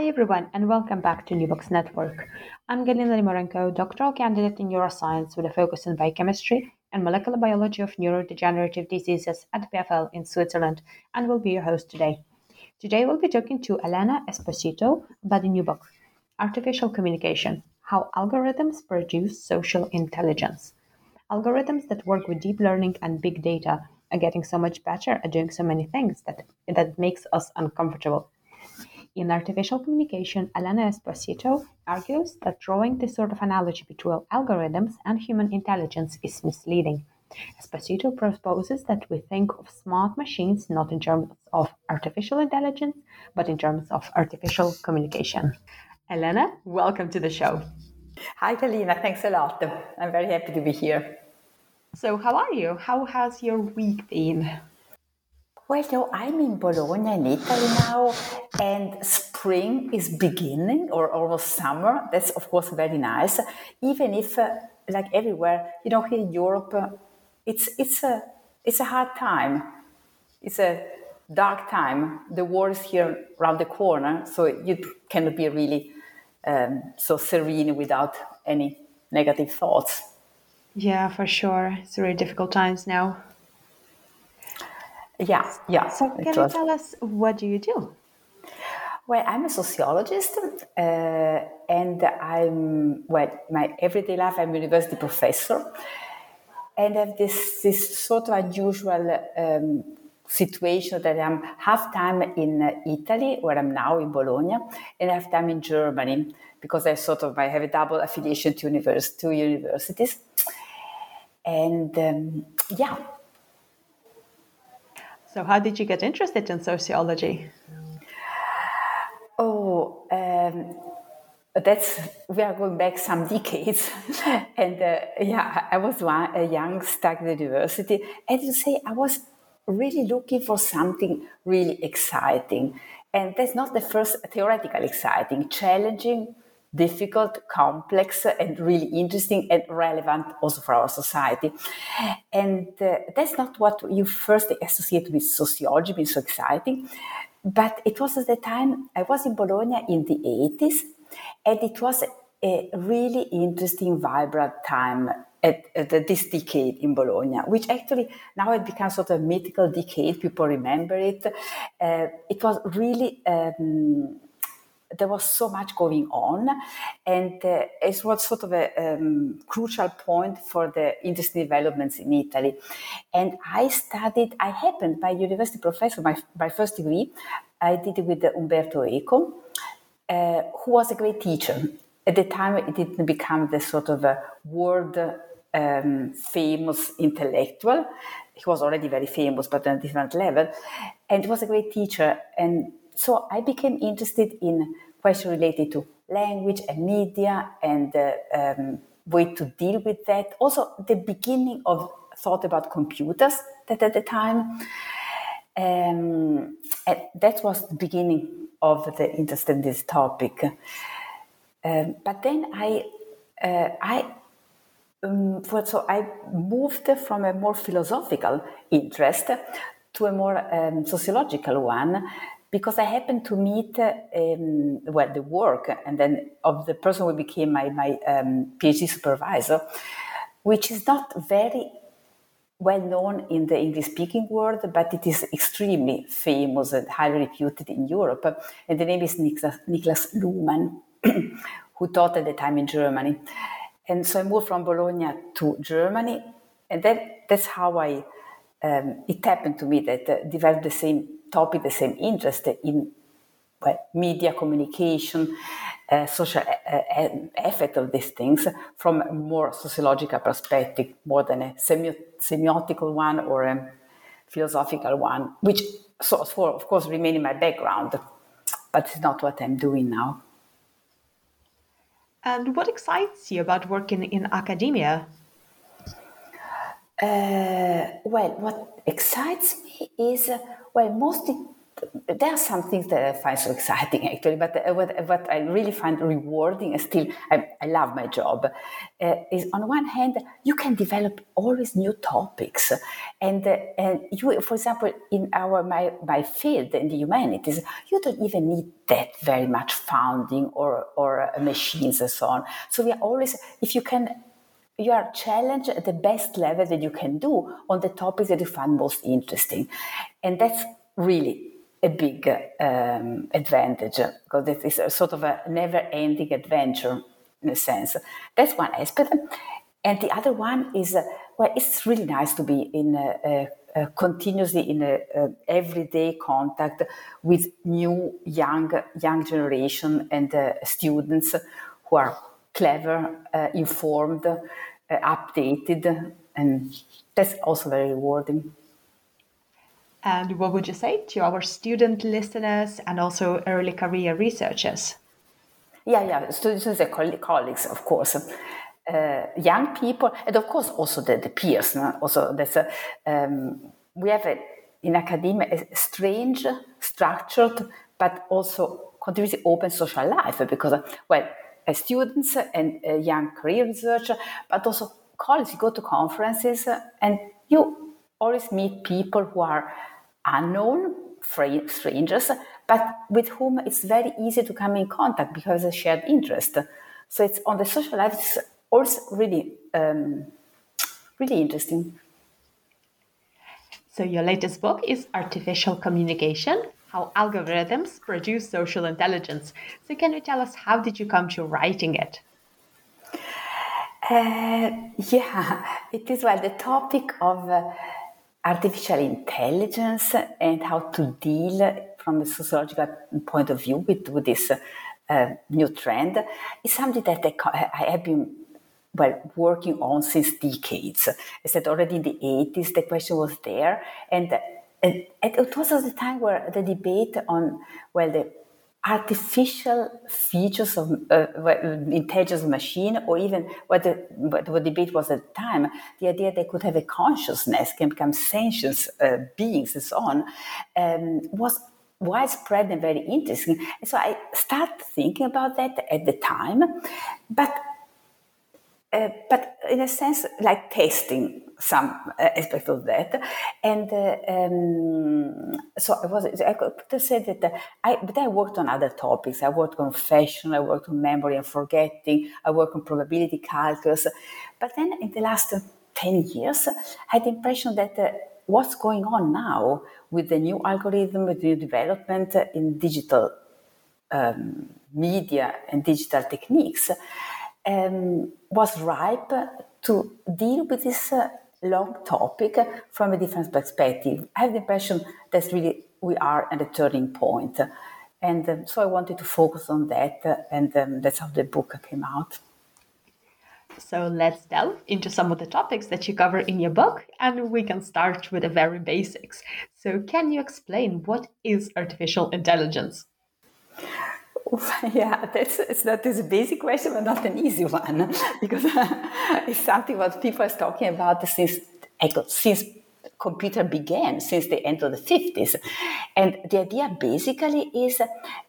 Hi everyone and welcome back to New Books Network. I'm Galina Limorenko, doctoral candidate in neuroscience with a focus in biochemistry and molecular biology of neurodegenerative diseases at PFL in Switzerland and will be your host today. Today we'll be talking to Elena Esposito about the new book, Artificial Communication, How Algorithms Produce Social Intelligence. Algorithms that work with deep learning and big data are getting so much better at doing so many things that, that makes us uncomfortable in artificial communication, Elena Esposito argues that drawing this sort of analogy between algorithms and human intelligence is misleading. Esposito proposes that we think of smart machines not in terms of artificial intelligence, but in terms of artificial communication. Elena, welcome to the show. Hi, Galina. Thanks a lot. I'm very happy to be here. So, how are you? How has your week been? Well, no, I'm in Bologna in Italy now, and spring is beginning, or almost summer. That's, of course, very nice. Even if, uh, like everywhere, you know, here in Europe, uh, it's, it's, a, it's a hard time. It's a dark time. The war is here around the corner, so you cannot be really um, so serene without any negative thoughts. Yeah, for sure. It's really difficult times now. Yeah, yeah. So can you tell us what do you do? Well, I'm a sociologist, uh, and I'm well. My everyday life, I'm a university professor, and I have this this sort of unusual um, situation that I'm half time in Italy, where I'm now in Bologna, and half time in Germany because I sort of I have a double affiliation to university, two universities, and um, yeah so, how did you get interested in sociology? Oh, um, that's we are going back some decades, and uh, yeah, I was one, a young stuck at the university, and to say I was really looking for something really exciting, and that's not the first theoretical exciting, challenging, difficult, complex, and really interesting and relevant also for our society. And uh, that's not what you first associate with sociology being so exciting. But it was at the time I was in Bologna in the 80s, and it was a really interesting, vibrant time at, at, this decade in Bologna, which actually now it becomes sort of a mythical decade. People remember it. Uh, it was really. Um, there was so much going on, and uh, it was sort of a um, crucial point for the interesting developments in Italy. And I studied, I happened, my university professor, my, my first degree, I did it with Umberto Eco, uh, who was a great teacher. At the time, it didn't become the sort of a world um, famous intellectual. He was already very famous, but on a different level. And was a great teacher. And so I became interested in questions related to language and media and the um, way to deal with that. Also, the beginning of thought about computers that at the time. Um, that was the beginning of the interest in this topic. Um, but then I, uh, I, um, so I moved from a more philosophical interest to a more um, sociological one because I happened to meet, um, well, the work and then of the person who became my, my um, PhD supervisor, which is not very well known in the English speaking world, but it is extremely famous and highly reputed in Europe. And the name is Niklas, Niklas Luhmann, who taught at the time in Germany. And so I moved from Bologna to Germany, and that, that's how I um, it happened to me that uh, developed the same topic, the same interest in well, media communication, uh, social uh, uh, effect of these things from a more sociological perspective, more than a semi- semiotical one or a philosophical one, which, so, for, of course, remain in my background, but it's not what I'm doing now. And what excites you about working in academia? Uh, well, what excites me is, well, mostly there are some things that I find so exciting actually, but uh, what, what I really find rewarding and still I, I love my job uh, is on one hand you can develop always new topics, and uh, and you, for example, in our my my field in the humanities, you don't even need that very much founding or or machines and so on. So we are always if you can you are challenged at the best level that you can do on the topics that you find most interesting. And that's really a big um, advantage because it is a sort of a never ending adventure in a sense. That's one aspect. And the other one is, uh, well, it's really nice to be in a, a, continuously in a, everyday contact with new young young generation and uh, students who are clever, uh, informed, updated, and that's also very rewarding. And what would you say to our student listeners and also early career researchers? Yeah, yeah, students and colleagues, of course. Uh, young people, and of course also the, the peers. No? Also, that's a, um, we have a, in academia a strange, structured, but also continuously open social life because, well, students and young career researchers, but also colleagues. You go to conferences and you always meet people who are unknown, strangers, but with whom it's very easy to come in contact because of shared interest. So it's on the social life. It's also really, um, really interesting. So your latest book is Artificial Communication how algorithms produce social intelligence. So, can you tell us how did you come to writing it? Uh, yeah, it is well the topic of uh, artificial intelligence and how to deal from a sociological point of view with, with this uh, new trend is something that I, I have been well working on since decades. I said already in the 80s the question was there and and it was at the time where the debate on, well, the artificial features of uh, intelligence machine, or even what the, what the debate was at the time, the idea they could have a consciousness, can become sentient uh, beings, and so on, um, was widespread and very interesting. And so I started thinking about that at the time, but uh, but in a sense, like testing some uh, aspect of that. And uh, um, so I was, I could say that uh, I, but I worked on other topics. I worked on fashion, I worked on memory and forgetting, I worked on probability calculus. But then in the last 10 years, I had the impression that uh, what's going on now with the new algorithm, with the new development in digital um, media and digital techniques, um, was ripe to deal with this uh, long topic from a different perspective. I have the impression that really we are at a turning point. And um, so I wanted to focus on that, and um, that's how the book came out. So let's delve into some of the topics that you cover in your book, and we can start with the very basics. So, can you explain what is artificial intelligence? Yeah, that's it's basic question, but not an easy one. Because it's something what people are talking about since since computer began, since the end of the fifties, and the idea basically is uh,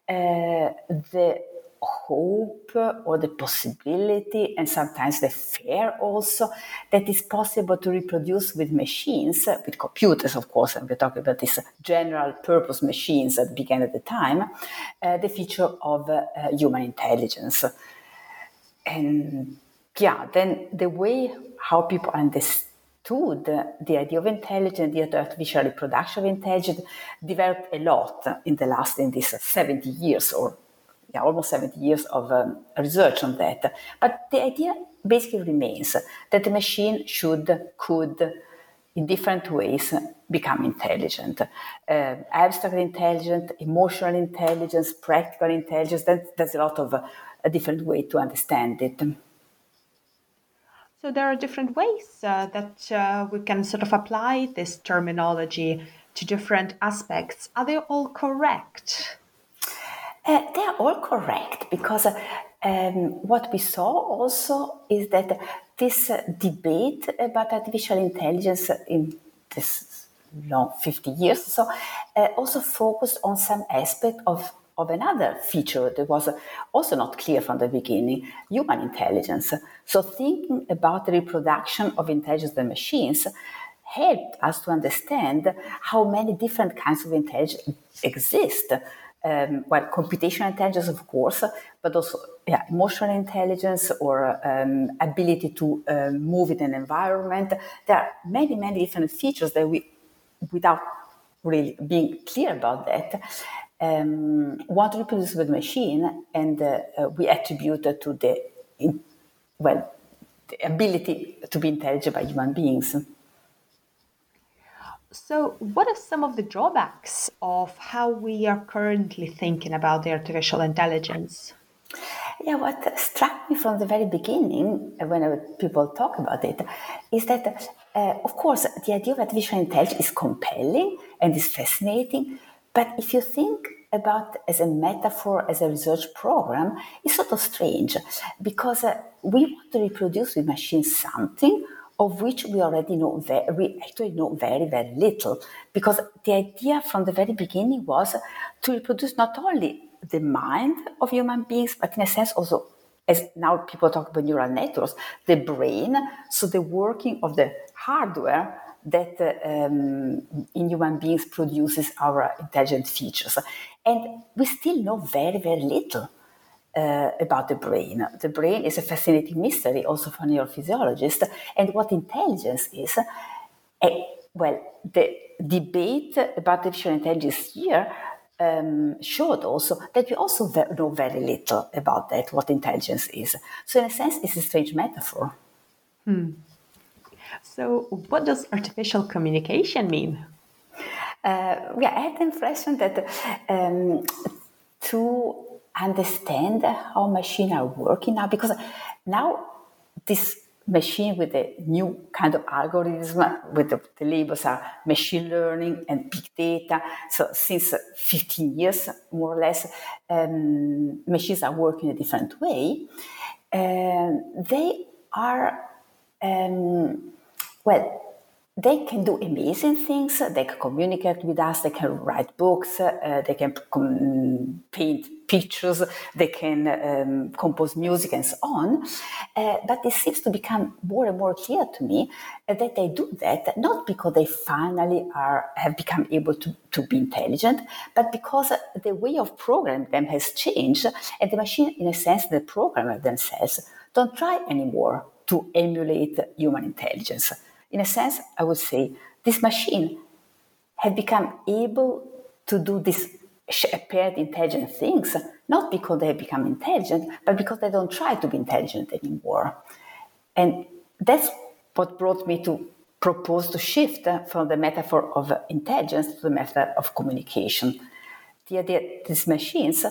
the hope or the possibility and sometimes the fear also that is possible to reproduce with machines, with computers, of course, and we're talking about these general purpose machines that began at the time, uh, the feature of uh, human intelligence. And yeah, then the way how people understood understood the idea of intelligence, the artificial reproduction of intelligence, developed a lot in the last in these 70 years or yeah, almost 70 years of um, research on that. But the idea basically remains that the machine should, could, in different ways, become intelligent. Uh, abstract intelligence, emotional intelligence, practical intelligence, that, there's a lot of uh, a different way to understand it. So there are different ways uh, that uh, we can sort of apply this terminology to different aspects. Are they all correct? Uh, they are all correct because uh, um, what we saw also is that this uh, debate about artificial intelligence in this long 50 years so uh, also focused on some aspect of of another feature that was also not clear from the beginning human intelligence. So, thinking about the reproduction of intelligence in machines helped us to understand how many different kinds of intelligence exist um, well, computational intelligence, of course, but also yeah, emotional intelligence or um, ability to um, move in an environment. There are many, many different features that we, without really being clear about that, um, want to reproduce with machine, and uh, uh, we attribute to the well, the ability to be intelligent by human beings. So, what are some of the drawbacks of how we are currently thinking about the artificial intelligence? Yeah, what struck me from the very beginning, uh, when people talk about it, is that, uh, of course, the idea of artificial intelligence is compelling and is fascinating. But if you think about as a metaphor, as a research program, it's sort of strange because uh, we want to reproduce with machines something of which we already know very, we actually know very very little because the idea from the very beginning was to reproduce not only the mind of human beings but in a sense also as now people talk about neural networks the brain so the working of the hardware that um, in human beings produces our intelligent features. And we still know very very little uh, about the brain. The brain is a fascinating mystery also for neurophysiologists. And what intelligence is, uh, well, the debate about artificial intelligence here um, showed also that we also ve- know very little about that, what intelligence is. So, in a sense, it's a strange metaphor. Hmm. So, what does artificial communication mean? Uh, yeah, I had the impression that um, to understand how machines are working now because now this machine with the new kind of algorithm with the, the, labels are machine learning and big data. So since 15 years more or less um, machines are working a different way. And they are um, well they can do amazing things. They can communicate with us. They can write books. Uh, they can com- paint pictures. They can um, compose music and so on. Uh, but it seems to become more and more clear to me uh, that they do that not because they finally are have become able to, to be intelligent, but because the way of programming them has changed, and the machine, in a sense, the programmer themselves don't try anymore to emulate human intelligence in a sense, I would say this machine have become able to do these apparent intelligent things, not because they have become intelligent, but because they don't try to be intelligent anymore. And that's what brought me to propose to shift from the metaphor of intelligence to the method of communication. The idea these machines,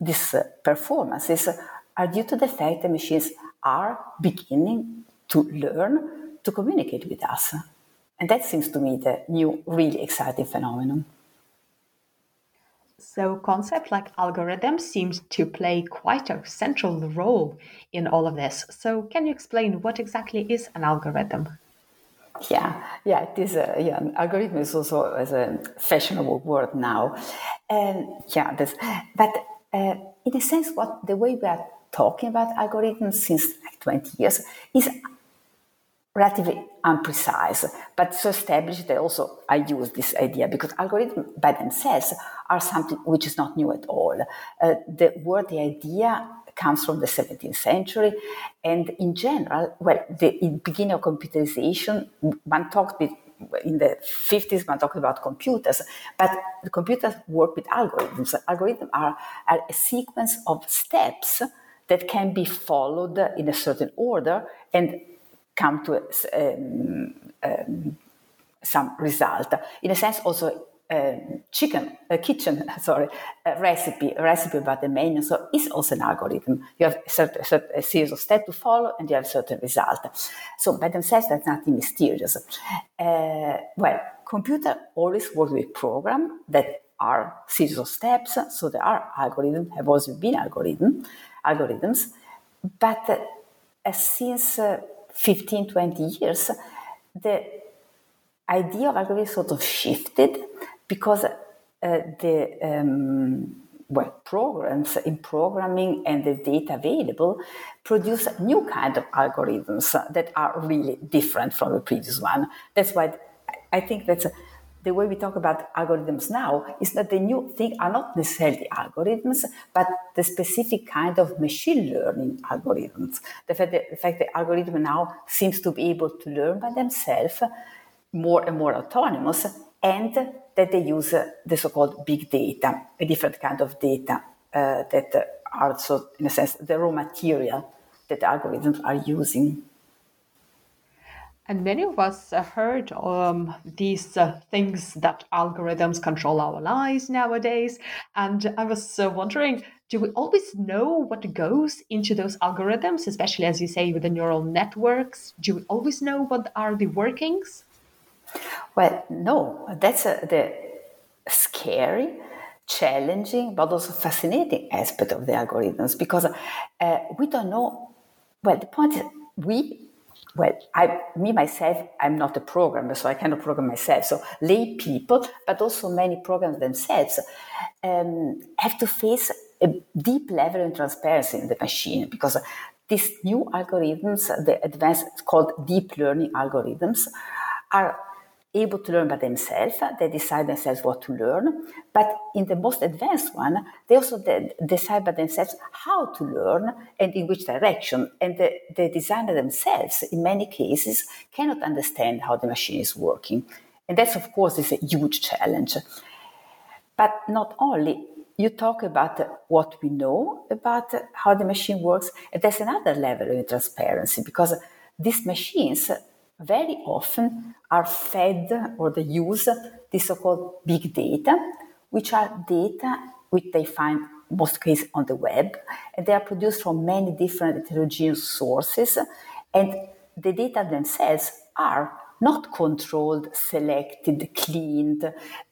these performances, are due to the fact that machines are beginning to learn to communicate with us. And that seems to me the new, really exciting phenomenon. So, concept like algorithm seems to play quite a central role in all of this. So, can you explain what exactly is an algorithm? Yeah, yeah, it is. A, yeah, algorithm is also as a fashionable word now, and yeah, this, but uh, in a sense, what the way we are talking about algorithms since like twenty years is relatively unprecise, but so established that also I use this idea because algorithms by themselves are something which is not new at all. Uh, the word, the idea comes from the 17th century. And in general, well, the beginning of computerization, one talked with in the 50s, one talked about computers, but the computers work with algorithms. Algorithms are, are a sequence of steps that can be followed in a certain order and come to um, um, some result. In a sense, also a chicken, a kitchen, sorry, a recipe, recipe about the menu. So it's also an algorithm. You have a, certain, a series of steps to follow, and you have a certain result. So by themselves, that's nothing mysterious. Uh, well, computer always work with program that are series of steps. So there are algorithms, have also been algorithm, algorithms, but uh, since uh, 15, 20 years, the idea of algorithm sort of shifted because uh, the um, well programs in programming and the data available produce new kind of algorithms that are really different from the previous one. That's why I think that's. The way we talk about algorithms now is that the new thing are not necessarily algorithms, but the specific kind of machine learning algorithms. The fact that the, fact that algorithm now seems to be able to learn by themselves, more and more autonomous, and that they use uh, the so-called big data, a different kind of data uh, that are, so in a sense, the raw material that algorithms are using. And many of us heard um, these uh, things that algorithms control our lives nowadays. And I was uh, wondering do we always know what goes into those algorithms, especially as you say with the neural networks? Do we always know what are the workings? Well, no, that's a, the scary, challenging, but also fascinating aspect of the algorithms because uh, we don't know. Well, the point is, we well, I, me myself, I'm not a programmer, so I cannot program myself. So lay people, but also many programs themselves, um, have to face a deep level of transparency in the machine because these new algorithms, the advanced called deep learning algorithms, are able to learn by themselves. They decide themselves what to learn. But in the most advanced one, they also decide by themselves how to learn and in which direction. And the, the designer themselves, in many cases, cannot understand how the machine is working. And that's, of course, is a huge challenge. But not only you talk about what we know about how the machine works, and there's another level of transparency because these machines very often are fed or they use the so-called big data, which are data which they find most cases on the web, and they are produced from many different heterogeneous sources, and the data themselves are not controlled, selected, cleaned,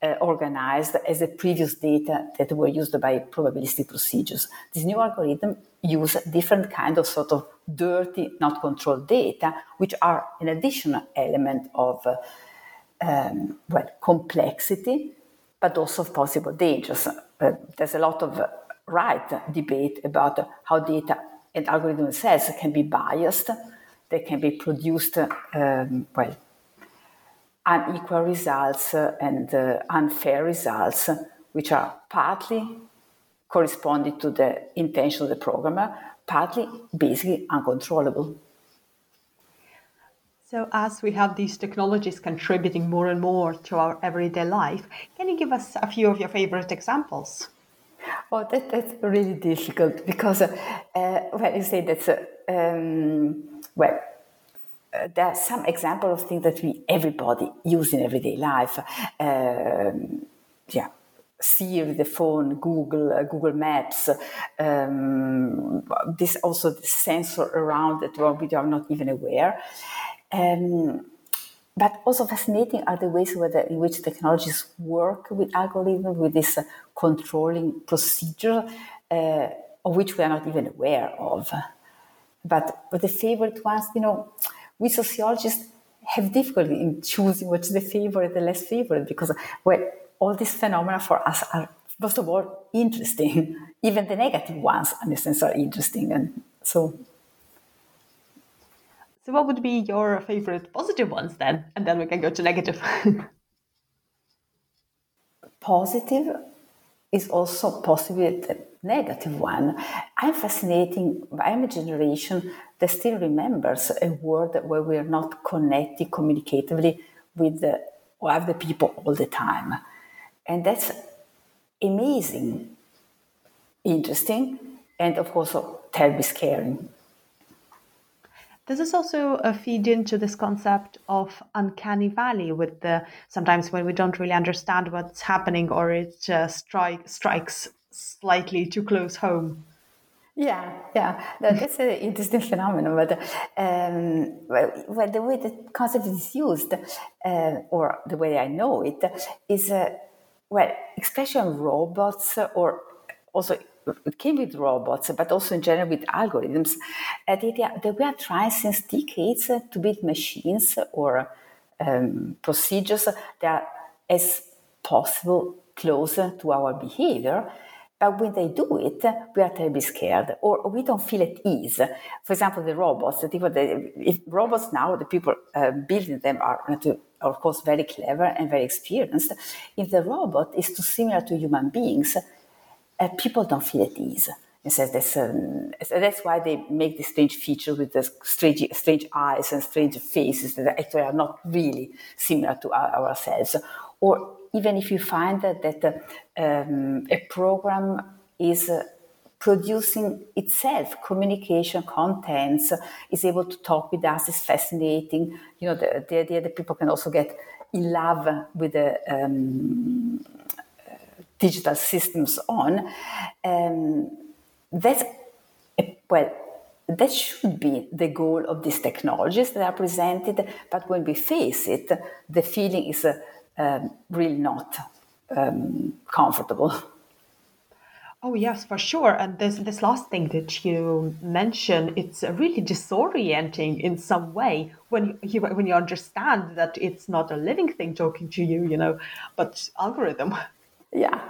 uh, organized as the previous data that were used by probabilistic procedures. This new algorithm use different kind of sort of dirty, not controlled data, which are an additional element of uh, um, well complexity, but also of possible dangers. Uh, there's a lot of uh, right debate about how data and algorithm cells can be biased. They can be produced um, well unequal results and uh, unfair results, which are partly corresponding to the intention of the programmer, partly basically uncontrollable. So, as we have these technologies contributing more and more to our everyday life, can you give us a few of your favorite examples? Oh, that, that's really difficult because, uh, well, you say that's, uh, um, well, uh, there are some examples of things that we everybody use in everyday life. Um, yeah, Siri, the phone, Google, uh, Google Maps. Um, this also the sensor around that we are not even aware. Um, but also fascinating are the ways in which technologies work with algorithms, with this uh, controlling procedure, uh, of which we are not even aware of. But, but the favorite ones, you know, we sociologists have difficulty in choosing what's the favorite, the less favorite, because well, all these phenomena for us are first of all interesting. Even the negative ones, in a sense, are interesting, and so. So, what would be your favorite positive ones then? And then we can go to negative. positive is also possibly the negative one. I'm fascinating. I'm a generation that still remembers a world where we are not connected communicatively with the, other people all the time. And that's amazing, interesting, and of course, terribly scary. This is also a feed into this concept of uncanny valley with the sometimes when we don't really understand what's happening or it uh, strike, strikes slightly too close home? Yeah, yeah, that's an interesting phenomenon. But um, well, well, the way the concept is used, uh, or the way I know it, is uh, well, especially robots or also it came with robots, but also in general with algorithms. Uh, the idea that we are trying since decades to build machines or um, procedures that are as possible closer to our behavior. But when they do it, we are terribly scared or we don't feel at ease. For example, the robots, the people that, if robots now, the people uh, building them are, of course, very clever and very experienced. If the robot is too similar to human beings, uh, people don't feel at ease. And so that's, um, that's why they make this strange feature with the strange, strange eyes and strange faces that actually are not really similar to our, ourselves. Or even if you find that, that um, a program is uh, producing itself communication contents, is able to talk with us, is fascinating. You know, the, the idea that people can also get in love with the um, digital systems on, um, that's, well, that should be the goal of these technologies that are presented, but when we face it, the feeling is uh, um, really not um, comfortable. Oh yes, for sure. And this this last thing that you mentioned, it's really disorienting in some way when you when you understand that it's not a living thing talking to you, you know, but algorithm. Yeah,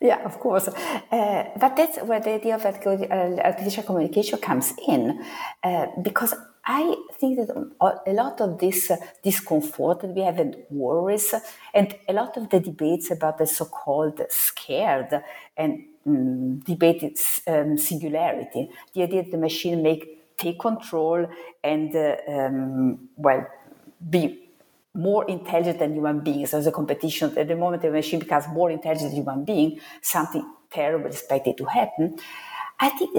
yeah, of course. Uh, but that's where the idea of artificial communication comes in, uh, because I think that a lot of this uh, discomfort that we have and worries, and a lot of the debates about the so-called scared and um, debated um, singularity, the idea that the machine may take control and, uh, um, well, be more intelligent than human beings. There's a competition. At the moment the machine becomes more intelligent than human being, something terrible is expected to happen. I think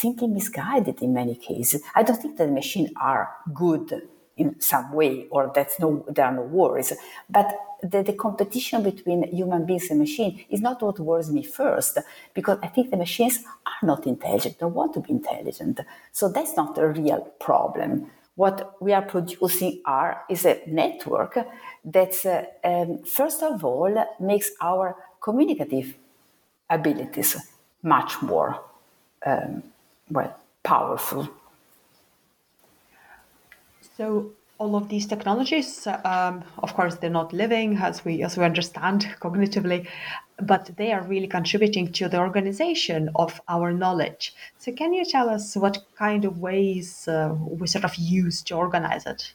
simply misguided in many cases. I don't think that machines are good in some way or that's no there are no worries. But the, the competition between human beings and machine is not what worries me first, because I think the machines are not intelligent, don't want to be intelligent. So that's not a real problem what we are producing are is a network that uh, um, first of all makes our communicative abilities much more um, well powerful so all of these technologies, um, of course, they're not living as we as we understand cognitively, but they are really contributing to the organization of our knowledge. So, can you tell us what kind of ways uh, we sort of use to organize it?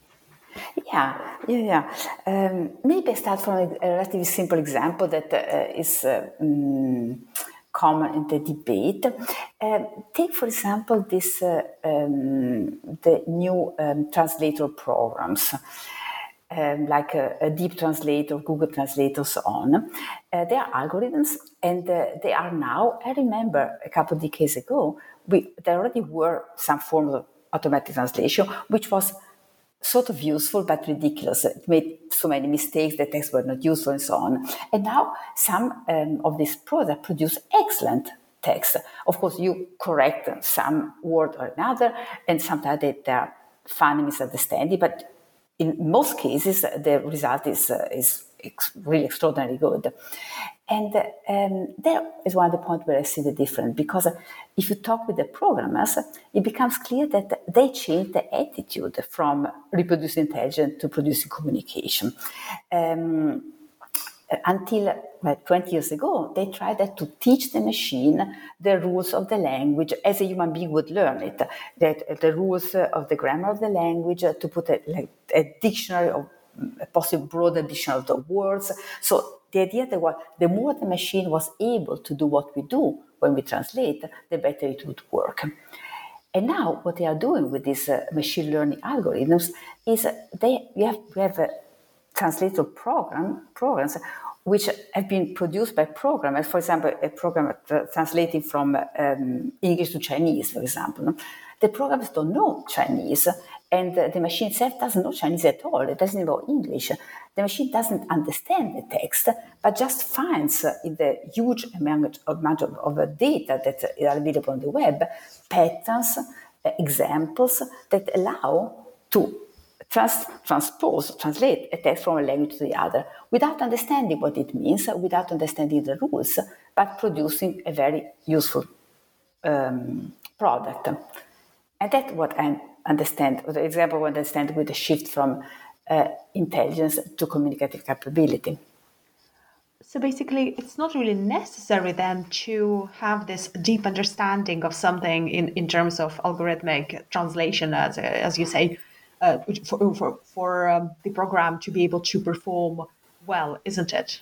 Yeah, yeah, yeah. Um, maybe I start from a relatively simple example that uh, is. Uh, um, common in the debate. Uh, take, for example, this uh, um, the new um, translator programs. Um, like a, a, deep translator, Google Translate, so on. Uh, they are algorithms, and uh, they are now. I remember a couple of decades ago, we, there already were some form of automatic translation, which was sort of useful but ridiculous. It made so many mistakes, the texts were not useful, and so on. And now some um, of these products produce excellent text. Of course, you correct some word or another, and sometimes they are funny misunderstanding, but in most cases, the result is, uh, is really extraordinarily good. And um, there is one of the points where I see the difference because if you talk with the programmers, it becomes clear that they change the attitude from reproducing intelligence to producing communication. Um, until well, 20 years ago, they tried to teach the machine the rules of the language as a human being would learn it, that the rules of the grammar of the language, to put a, like, a dictionary of a possible broader dictionary of the words. So the idea that what, the more the machine was able to do what we do when we translate, the better it would work. And now, what they are doing with these uh, machine learning algorithms is uh, they we have we have a translator program programs which have been produced by programmers. For example, a program uh, translating from um, English to Chinese, for example. The programmers don't know Chinese, and the machine itself doesn't know Chinese at all. It doesn't know English. The machine doesn't understand the text, but just finds in the huge amount of, of data that are available on the web patterns, examples that allow to trans- transpose, translate a text from a language to the other without understanding what it means, without understanding the rules, but producing a very useful um, product. And that's what I understand, the example I understand with the shift from uh, intelligence to communicative capability. So basically, it's not really necessary then to have this deep understanding of something in, in terms of algorithmic translation, as, as you say, uh, for, for, for um, the program to be able to perform well, isn't it?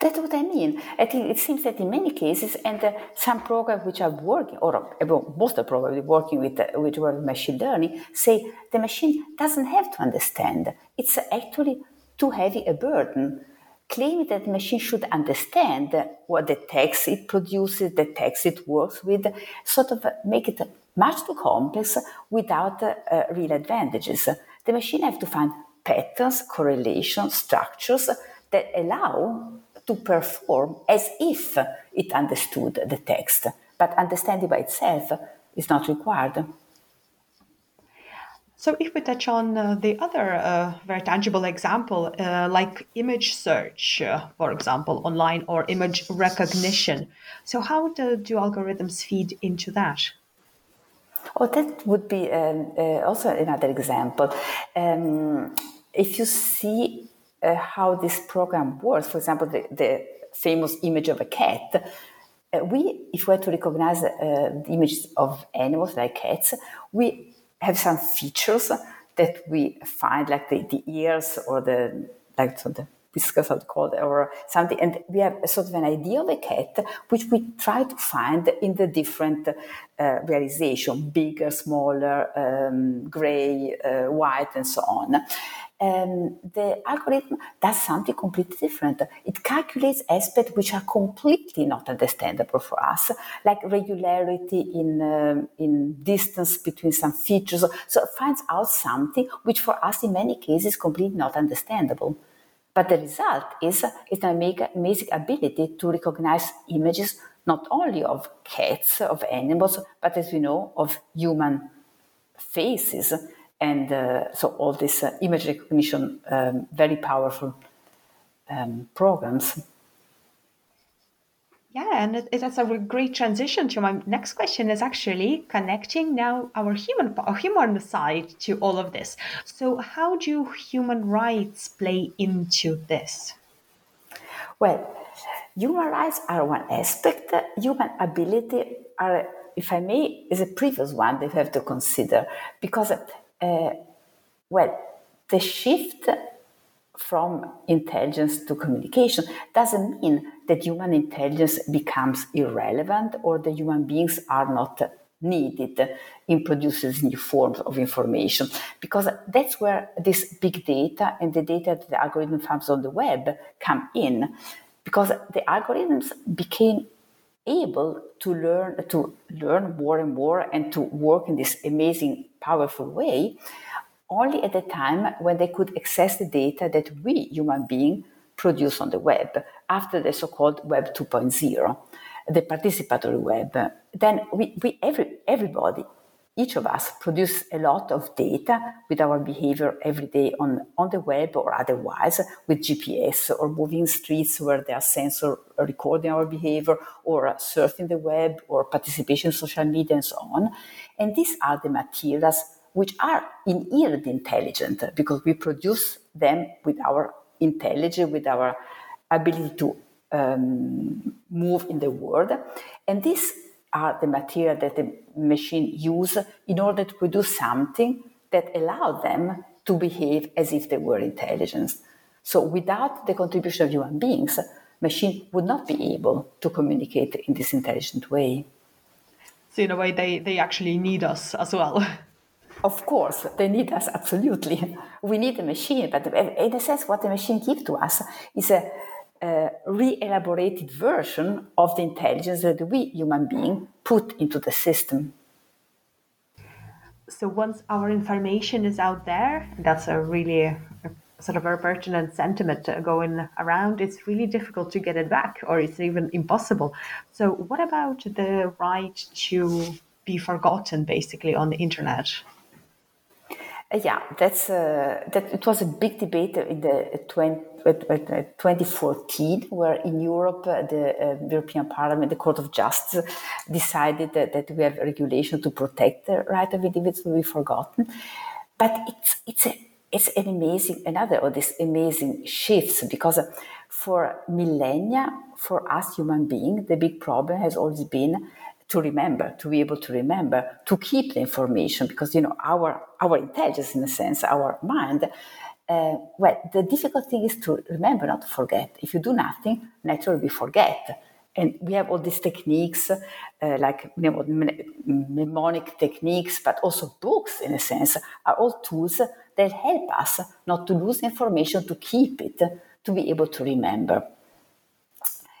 That's what I mean. I think it seems that in many cases, and uh, some programs which are working, or uh, most the programs working with uh, with machine learning, say the machine doesn't have to understand. It's actually too heavy a burden. Claiming that the machine should understand what the text it produces, the text it works with, sort of make it much too complex without uh, real advantages. The machine have to find patterns, correlations, structures that allow to perform as if it understood the text, but understanding by itself is not required. So, if we touch on uh, the other uh, very tangible example, uh, like image search, uh, for example, online or image recognition, so how do, do algorithms feed into that? Oh, that would be um, uh, also another example. Um, if you see uh, how this program works. For example, the, the famous image of a cat. Uh, we, if we were to recognize uh, the images of animals like cats, we have some features that we find, like the, the ears or the like so the how to call it, or something, and we have a sort of an idea of a cat, which we try to find in the different uh, realization, bigger, smaller, um, gray, uh, white, and so on um, the algorithm does something completely different. It calculates aspects which are completely not understandable for us, like regularity in, um, in distance between some features. So it finds out something which for us in many cases is completely not understandable. But the result is, is an amazing ability to recognize images not only of cats, of animals, but as we know, of human faces and uh, so all these uh, image recognition, um, very powerful um, programs. Yeah, and it, that's a great transition to my next question is actually connecting now our human human side to all of this. So how do human rights play into this? Well, human rights are one aspect. Human ability are, if I may, is a previous one that you have to consider because uh, well, the shift from intelligence to communication doesn't mean that human intelligence becomes irrelevant or the human beings are not needed in producing new forms of information. Because that's where this big data and the data that the algorithm farms on the web come in. Because the algorithms became able to learn to learn more and more and to work in this amazing powerful way only at the time when they could access the data that we human beings produce on the web after the so-called web 2.0 the participatory web then we, we every, everybody each of us produce a lot of data with our behavior every day on, on the web or otherwise with GPS or moving streets where there are sensors recording our behavior or surfing the web or participation in social media and so on. And these are the materials which are inherently intelligent because we produce them with our intelligence, with our ability to um, move in the world. And these are the material that the machine use in order to produce something that allow them to behave as if they were intelligent. So without the contribution of human beings, machine would not be able to communicate in this intelligent way. So in a way, they, they actually need us as well. Of course, they need us absolutely. We need a machine, but in a sense, what the machine gives to us is a, a re-elaborated version of the intelligence that we human beings put into the system. So once our information is out there, that's a really sort of a pertinent sentiment going around, it's really difficult to get it back, or it's even impossible. So, what about the right to be forgotten, basically, on the internet? Uh, yeah, that's uh, that. It was a big debate in the 20, uh, 2014, where in Europe the European Parliament, the Court of Justice, decided that, that we have regulation to protect the right of individuals to be forgotten. But it's it's a it's an amazing another of these amazing shifts because for millennia for us human beings the big problem has always been to remember to be able to remember to keep the information because you know our our intelligence in a sense our mind uh, well the difficult thing is to remember not to forget if you do nothing naturally we forget and we have all these techniques uh, like mnemonic techniques but also books in a sense are all tools that help us not to lose information, to keep it, to be able to remember.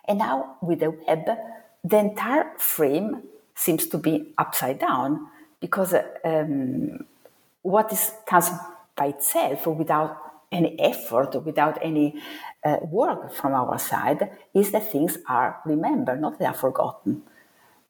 And now with the web, the entire frame seems to be upside down because um, what is comes by itself without any effort, without any uh, work from our side, is that things are remembered, not they are forgotten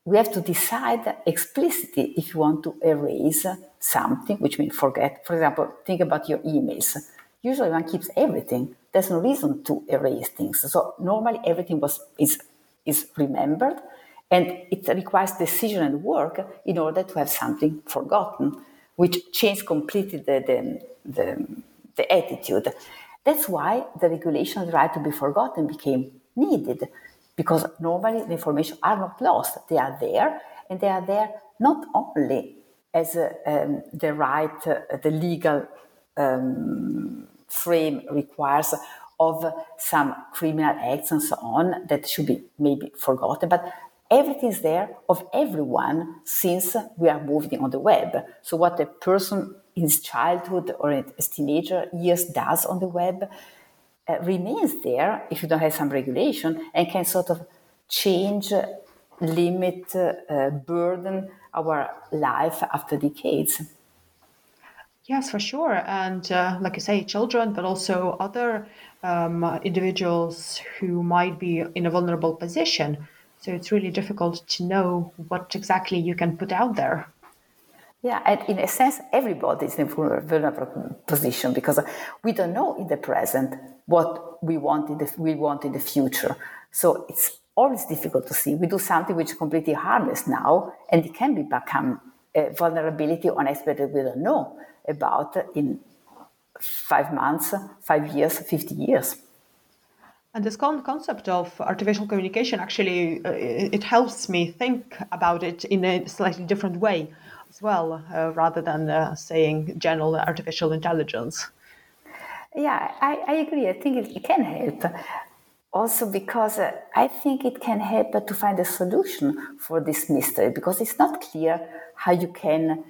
we have to decide explicitly if you want to erase something, which means forget. For example, think about your emails. Usually one keeps everything. There's no reason to erase things. So normally everything was is is remembered and it requires decision and work in order to have something forgotten, which changed completely the, the, the, the attitude. That's why the regulation of the right to be forgotten became needed because normally the information are not lost they are there and they are there not only as uh, um, the right uh, the legal um, frame requires of some criminal acts and so on that should be maybe forgotten but everything is there of everyone since we are moving on the web so what a person in his childhood or in his teenager years does on the web uh, remains there if you don't have some regulation and can sort of change, limit, uh, burden our life after decades. Yes, for sure. And uh, like you say, children, but also other um, individuals who might be in a vulnerable position. So it's really difficult to know what exactly you can put out there. Yeah, and in a sense, everybody is in a vulnerable position because we don't know in the present what we want in the, we want in the future. So it's always difficult to see. We do something which is completely harmless now, and it can become a vulnerability on aspect that we don't know about in five months, five years, 50 years. And this concept of artificial communication actually uh, it helps me think about it in a slightly different way as well, uh, rather than uh, saying general artificial intelligence. Yeah, I, I agree. I think it, can help. Also, because uh, I think it can help to find a solution for this mystery, because it's not clear how you can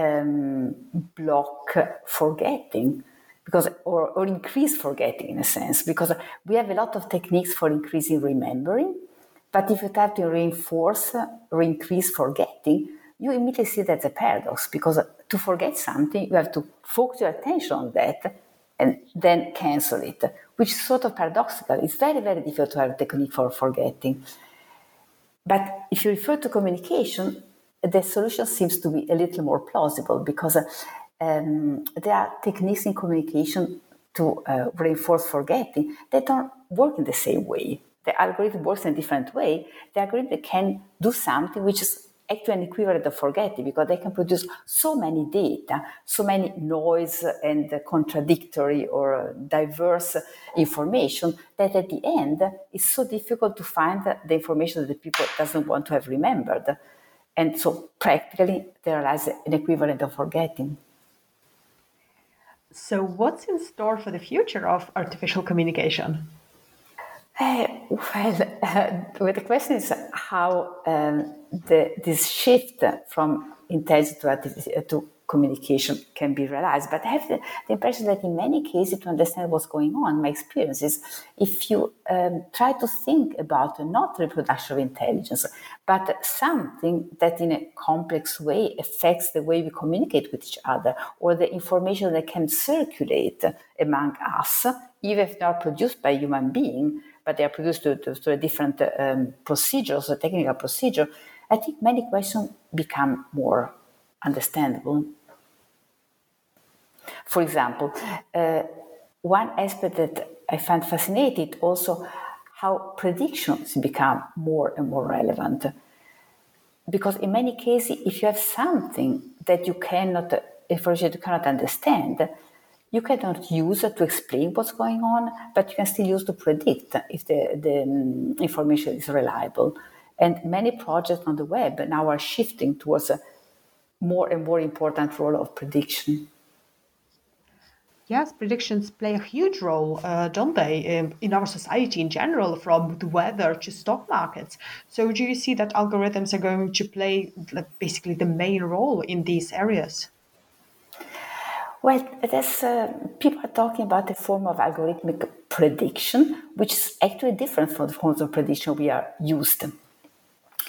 um, block forgetting because or, or increase forgetting in a sense because we have a lot of techniques for increasing remembering but if you try to reinforce or increase forgetting you immediately see that's a paradox because to forget something, you have to focus your attention on that and then cancel it, which is sort of paradoxical. It's very, very difficult to have a technique for forgetting. But if you refer to communication, the solution seems to be a little more plausible because um, there are techniques in communication to uh, reinforce forgetting that don't work in the same way. The algorithm works in a different way. The algorithm can do something which is actually an equivalent of forgetting because they can produce so many data, so many noise and contradictory or diverse information that at the end it's so difficult to find the information that the people doesn't want to have remembered. And so practically there lies an equivalent of forgetting. So, what's in store for the future of artificial communication? Uh, well, uh, well, the question is how um, the, this shift from intelligence to, to communication can be realized. But I have the, the, impression that in many cases, to understand what's going on, my experience is if you um, try to think about not reproduction of intelligence, but something that in a complex way affects the way we communicate with each other, or the information that can circulate among us, even if not produced by human being, but they are produced through, a different um, procedures, a technical procedure, I think many questions become more understandable. For example, uh, one aspect that I find fascinating also how predictions become more and more relevant. Because in many cases, if you have something that you cannot, information you cannot understand, you cannot use it to explain what's going on, but you can still use to predict if the, the um, information is reliable. And many projects on the web now are shifting towards a more and more important role of prediction. Yes, predictions play a huge role, uh, don't they, in, in, our society in general, from the weather to stock markets. So, do you see that algorithms are going to play like, basically the main role in these areas? Well, there's, uh, people are talking about a form of algorithmic prediction, which is actually different from the forms of prediction we are used to.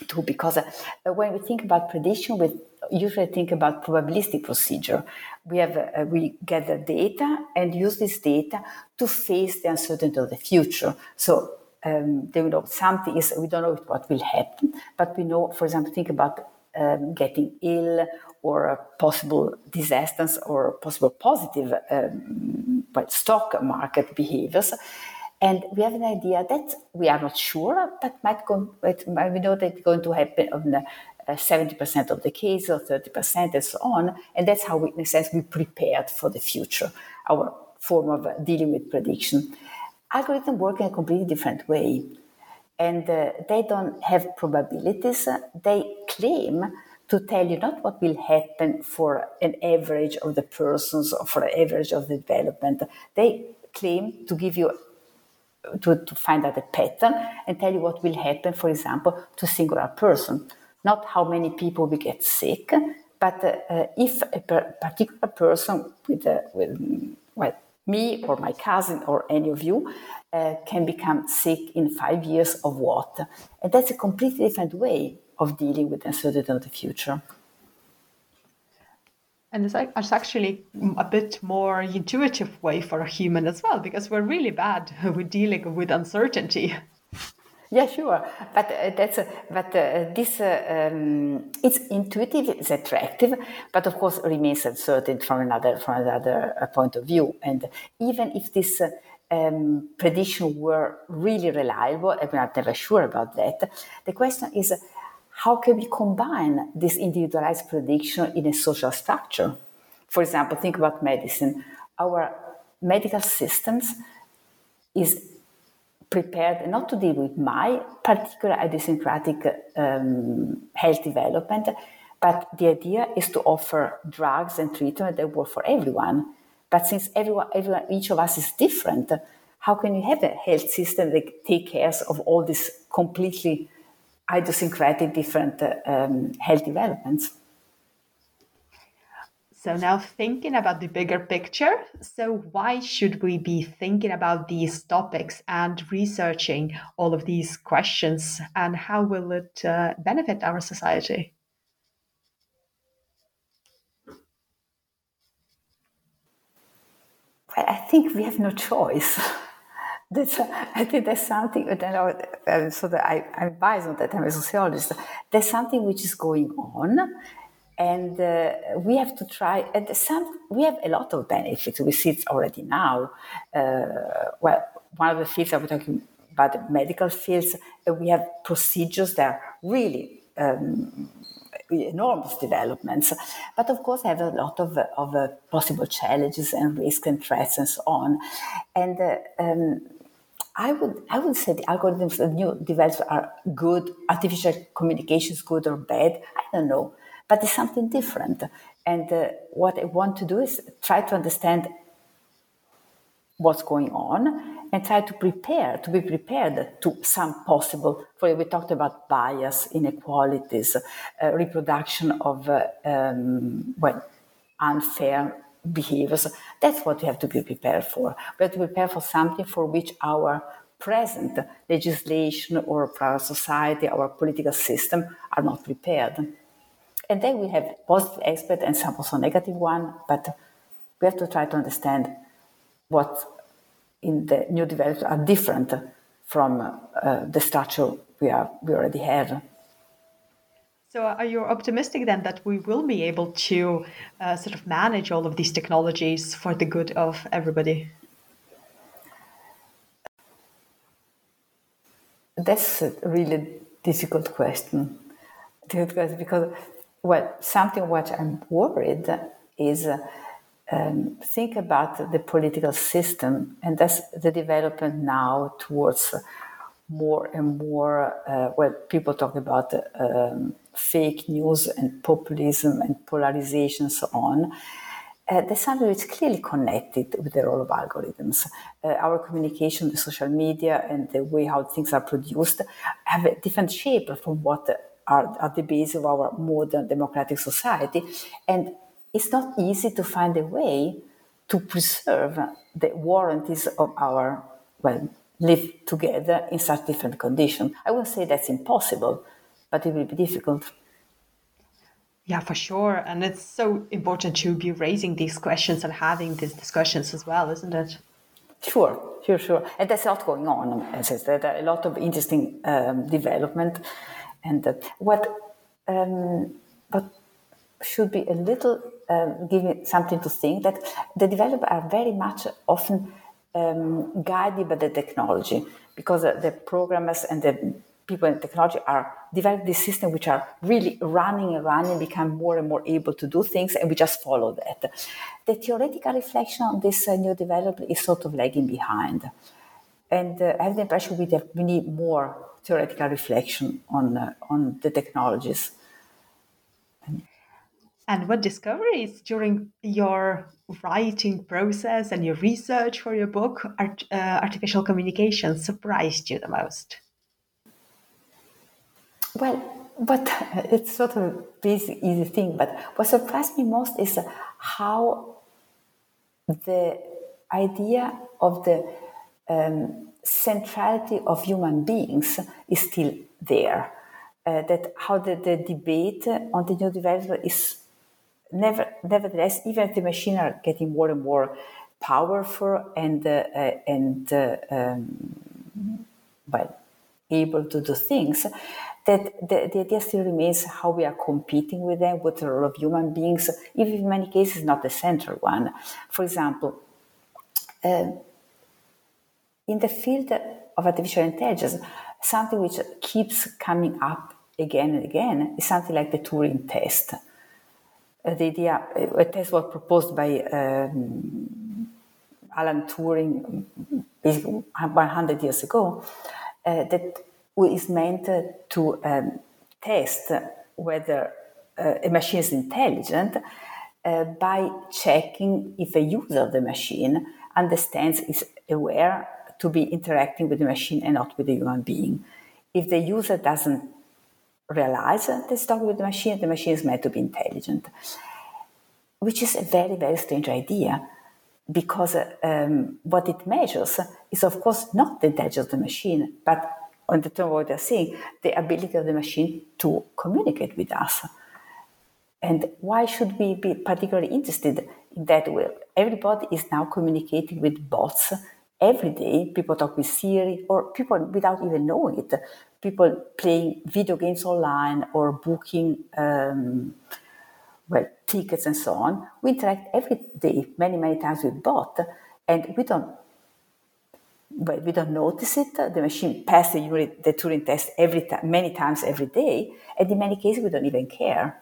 Too, because uh, when we think about prediction, we usually think about probabilistic procedure. We have uh, we gather data and use this data to face the uncertainty of the future. So um, they know something is we don't know what will happen, but we know, for example, think about um, getting ill or possible disasters or possible positive um, stock market behaviors. And we have an idea that we are not sure, but might go, we know that it's going to happen on the, uh, 70% of the cases or 30% and so on. And that's how we, in a sense, we prepared for the future, our form of uh, dealing with prediction. Algorithms work in a completely different way. And uh, they don't have probabilities. They claim to tell you not what will happen for an average of the persons or for an average of the development. They claim to give you to, to find out a pattern and tell you what will happen, for example, to a singular person. Not how many people will get sick, but uh, if a particular person with, uh, with well, me or my cousin or any of you uh, can become sick in five years of what? And that's a completely different way of dealing with uncertainty of the future. And it's, like, it's actually a bit more intuitive way for a human as well, because we're really bad with dealing with uncertainty. Yeah, sure, but uh, that's uh, but uh, this uh, um, it's intuitive, it's attractive, but of course remains uncertain from another from another uh, point of view. And even if this uh, um, prediction were really reliable, and we're not never sure about that, the question is how can we combine this individualized prediction in a social structure? For example, think about medicine. Our medical systems is prepared not to deal with my particular idiosyncratic um, health development, but the idea is to offer drugs and treatment that work for everyone. But since everyone, everyone, each of us is different, how can you have a health system that takes care of all these completely idiosyncratic different uh, um, health developments. So now thinking about the bigger picture, so why should we be thinking about these topics and researching all of these questions and how will it uh, benefit our society? Well, I think we have no choice. That's, I think that's something that I know, uh, so that I, I advise on that. I'm a sociologist. There's something which is going on, and uh, we have to try. And some we have a lot of benefits. We see it already now. Uh, well, one of the fields I was talking about, medical fields, uh, we have procedures that are really. Um, enormous developments, but of course have a lot of, of uh, possible challenges and risks and threats and so on. And uh, um, I would I would say the algorithms the new developments are good. Artificial communication is good or bad. I don't know, but it's something different. And uh, what I want to do is try to understand what's going on and try to prepare, to be prepared to some possible, for we talked about bias, inequalities, uh, reproduction of, uh, um, well, unfair behaviors. That's what we have to be prepared for. We have to prepare for something for which our present legislation or our society, our political system are not prepared. And then we have positive aspects and some also negative one, but we have to try to understand what in the new developments are different from uh, the structure we, are, we already have. So, are you optimistic then that we will be able to uh, sort of manage all of these technologies for the good of everybody? That's a really difficult question. Because, well, something what I'm worried is uh, um, think about the political system, and that's the development now towards more and more. Uh, well, people talk about um, fake news and populism and polarization and so on. Uh, there's something is clearly connected with the role of algorithms. Uh, our communication, the social media, and the way how things are produced have a different shape from what are at the base of our modern democratic society. And it's not easy to find a way to preserve the warranties of our, well, live together in such different conditions. I won't say that's impossible, but it will be difficult. Yeah, for sure. And it's so important to be raising these questions and having these discussions as well, isn't it? Sure, sure, sure. And there's a lot going on. As I said, a lot of interesting um, development. And uh, what, um, what should be a little um, giving something to think that the developers are very much often um, guided by the technology because uh, the programmers and the people in technology are develop these systems which are really running and running, become more and more able to do things, and we just follow that. The theoretical reflection on this uh, new development is sort of lagging behind. And uh, I have the impression we, have, we need more theoretical reflection on, uh, on the technologies. And what discoveries during your writing process and your research for your book, art, uh, Artificial Communication, surprised you the most? Well, but it's sort of a basic, easy thing. But what surprised me most is how the idea of the um, centrality of human beings is still there. Uh, that how the, the debate on the new development is never, nevertheless, even if the machines are getting more and more powerful and uh, uh, and uh, um, well able to do things, that the, the idea still remains how we are competing with them, with the role of human beings, even in many cases not the central one. For example, uh, in the field of artificial intelligence, something which keeps coming up again and again is something like the Turing test. Uh, the idea, a test was proposed by um, Alan Turing 100 years ago, uh, that is meant to um, test whether uh, a machine is intelligent uh, by checking if a user of the machine understands, is aware to be interacting with the machine and not with a human being. If the user doesn't realize that it's talking with the machine, the machine is meant to be intelligent, which is a very, very strange idea because um, what it measures is, of course, not the intelligence of the machine, but on the term what they're saying, the ability of the machine to communicate with us. And why should we be particularly interested in that? Well, everybody is now communicating with bots every day. People talk with Siri, or people without even knowing it. People playing video games online or booking, um, well, tickets and so on. We interact every day, many, many times with bots, and we don't but we don't notice it. The machine passes the, the Turing test every many times every day, and in many cases we don't even care.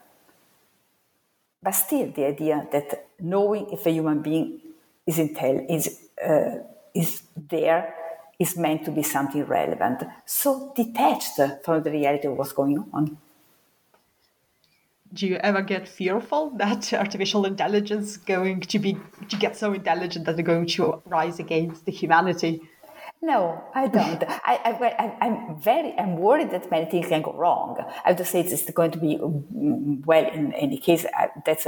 But still, the idea that knowing if a human being is intel is uh, is there is meant to be something relevant, so detached from the reality of what's going on. do you ever get fearful that artificial intelligence going to be to get so intelligent that they're going to rise against the humanity? No, I don't. I, I, am very, I'm worried that many things can go wrong. I have to say it's going to be mm, well in any case. I, that's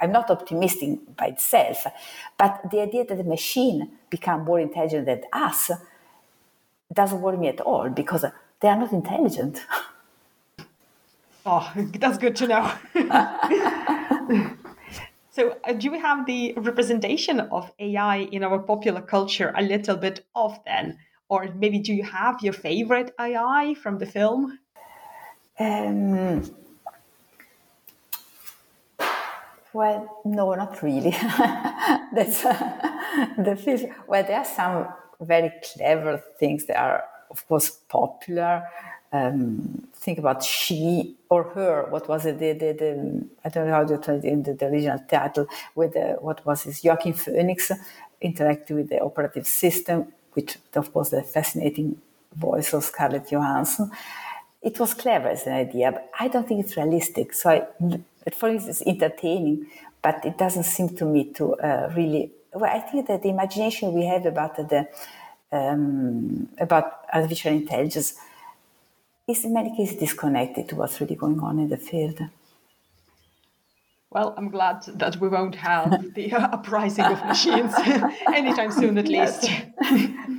I'm not optimistic by itself, but the idea that the machine become more intelligent than us doesn't worry me at all because they are not intelligent. Oh, that's good to know. so, uh, do we have the representation of AI in our popular culture a little bit off then? Or maybe do you have your favorite AI from the film? Um, well, no, not really. That's uh, the film. Well, there are some very clever things that are, of course, popular um, think about she or her. What was it? The, the, the I don't know how to translate in the, the original title. With the, what was it? Joaquin Phoenix interacting with the operative system, which of course the fascinating voice of Scarlett Johansson. It was clever as an idea, but I don't think it's realistic. So I, for instance, it's entertaining, but it doesn't seem to me to uh, really. Well, I think that the imagination we have about the um, about artificial intelligence is in many cases disconnected to what's really going on in the field. Well, I'm glad that we won't have the uprising of machines anytime soon, at least.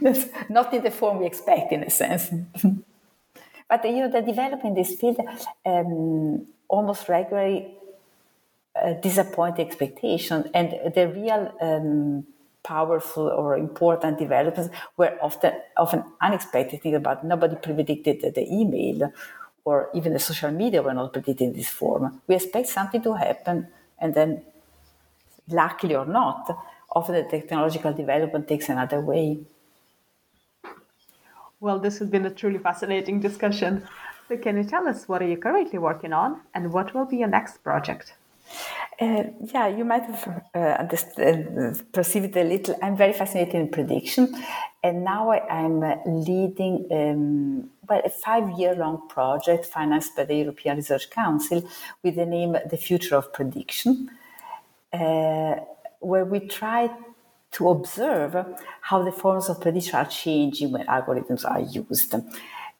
Yes. Not in the form we expect, in a sense. but you know, the development in this field um, almost regularly uh, disappoint expectation, and the real um, powerful or important developments were often often unexpected things nobody predicted that the email or even the social media were not predicted in this form. We expect something to happen and then luckily or not, often the technological development takes another way. Well, this has been a truly fascinating discussion. So can you tell us what are you currently working on and what will be your next project? Uh, yeah, you might have uh, uh, perceived a little. I'm very fascinated in prediction, and now I'm leading um, well a five-year-long project financed by the European Research Council with the name "The Future of Prediction," uh, where we try to observe how the forms of prediction are changing when algorithms are used.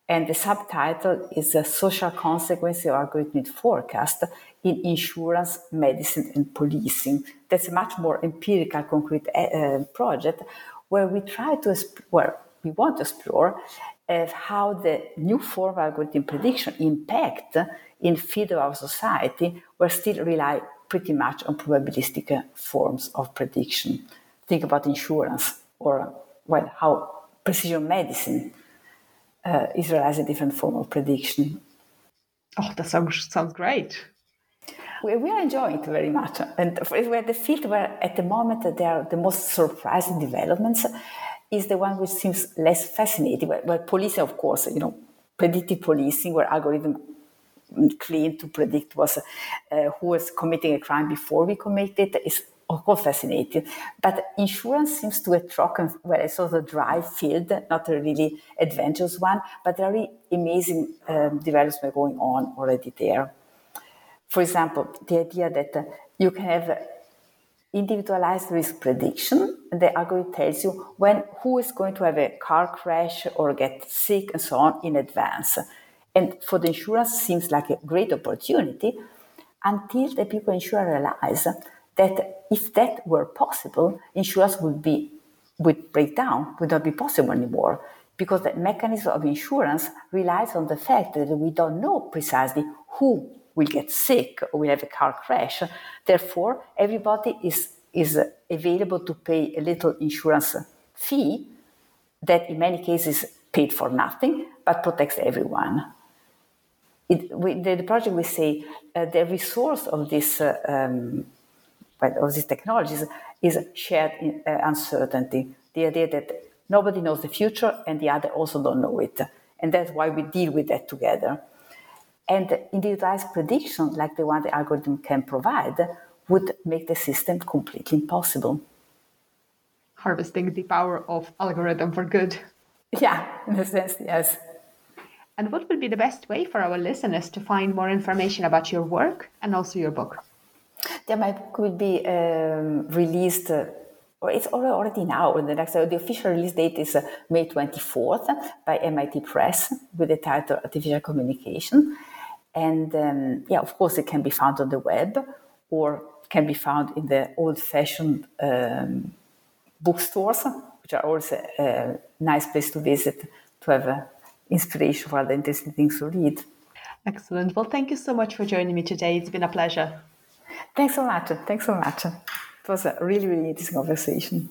And the subtitle is a social consequence of algorithmic forecast in insurance, medicine, and policing. That's a much more empirical, concrete uh, project where we try to, where we want to explore uh, how the new form of algorithm prediction impact in field of our society where still rely pretty much on probabilistic uh, forms of prediction. Think about insurance or, well, how precision medicine uh, Israel a different form of prediction. Oh, that sounds, sounds great. We, we are enjoying it very much. And where the field where at the moment there are the most surprising developments is the one which seems less fascinating, where, where policing, of course, you know, predictive policing, where algorithm claim to predict was uh, who was committing a crime before we commit it is of course fascinating. But insurance seems to attract well, it's sort of a dry field, not a really adventurous one, but there are amazing um, developments going on already there. For example, the idea that you can have individualized risk prediction, the algorithm tells you when who is going to have a car crash or get sick and so on in advance. And for the insurance, seems like a great opportunity until the people insurer realize that if that were possible, insurance would be would break down, would not be possible anymore. Because the mechanism of insurance relies on the fact that we don't know precisely who will get sick or will have a car crash. Therefore, everybody is, is available to pay a little insurance fee that in many cases paid for nothing but protects everyone. It, we, the, the, project we say uh, the resource of this uh, um, of these technologies is shared in, uh, uncertainty. The idea that nobody knows the future and the other also don't know it. And that's why we deal with that together. And individualized prediction, like the one the algorithm can provide, would make the system completely impossible. Harvesting the power of algorithm for good. Yeah, in a sense, yes. And what would be the best way for our listeners to find more information about your work and also your book? Yeah, my book will be um, released. Uh, or it's already now. The next, the official release date is uh, May 24th by MIT Press with the title Artificial Communication. And um, yeah, of course, it can be found on the web or can be found in the old-fashioned um, bookstores, which are also a nice place to visit to have uh, inspiration for other interesting things to read. Excellent. Well, thank you so much for joining me today. It's been a pleasure. Thanks so much. Thanks so much. It was a really, really interesting conversation.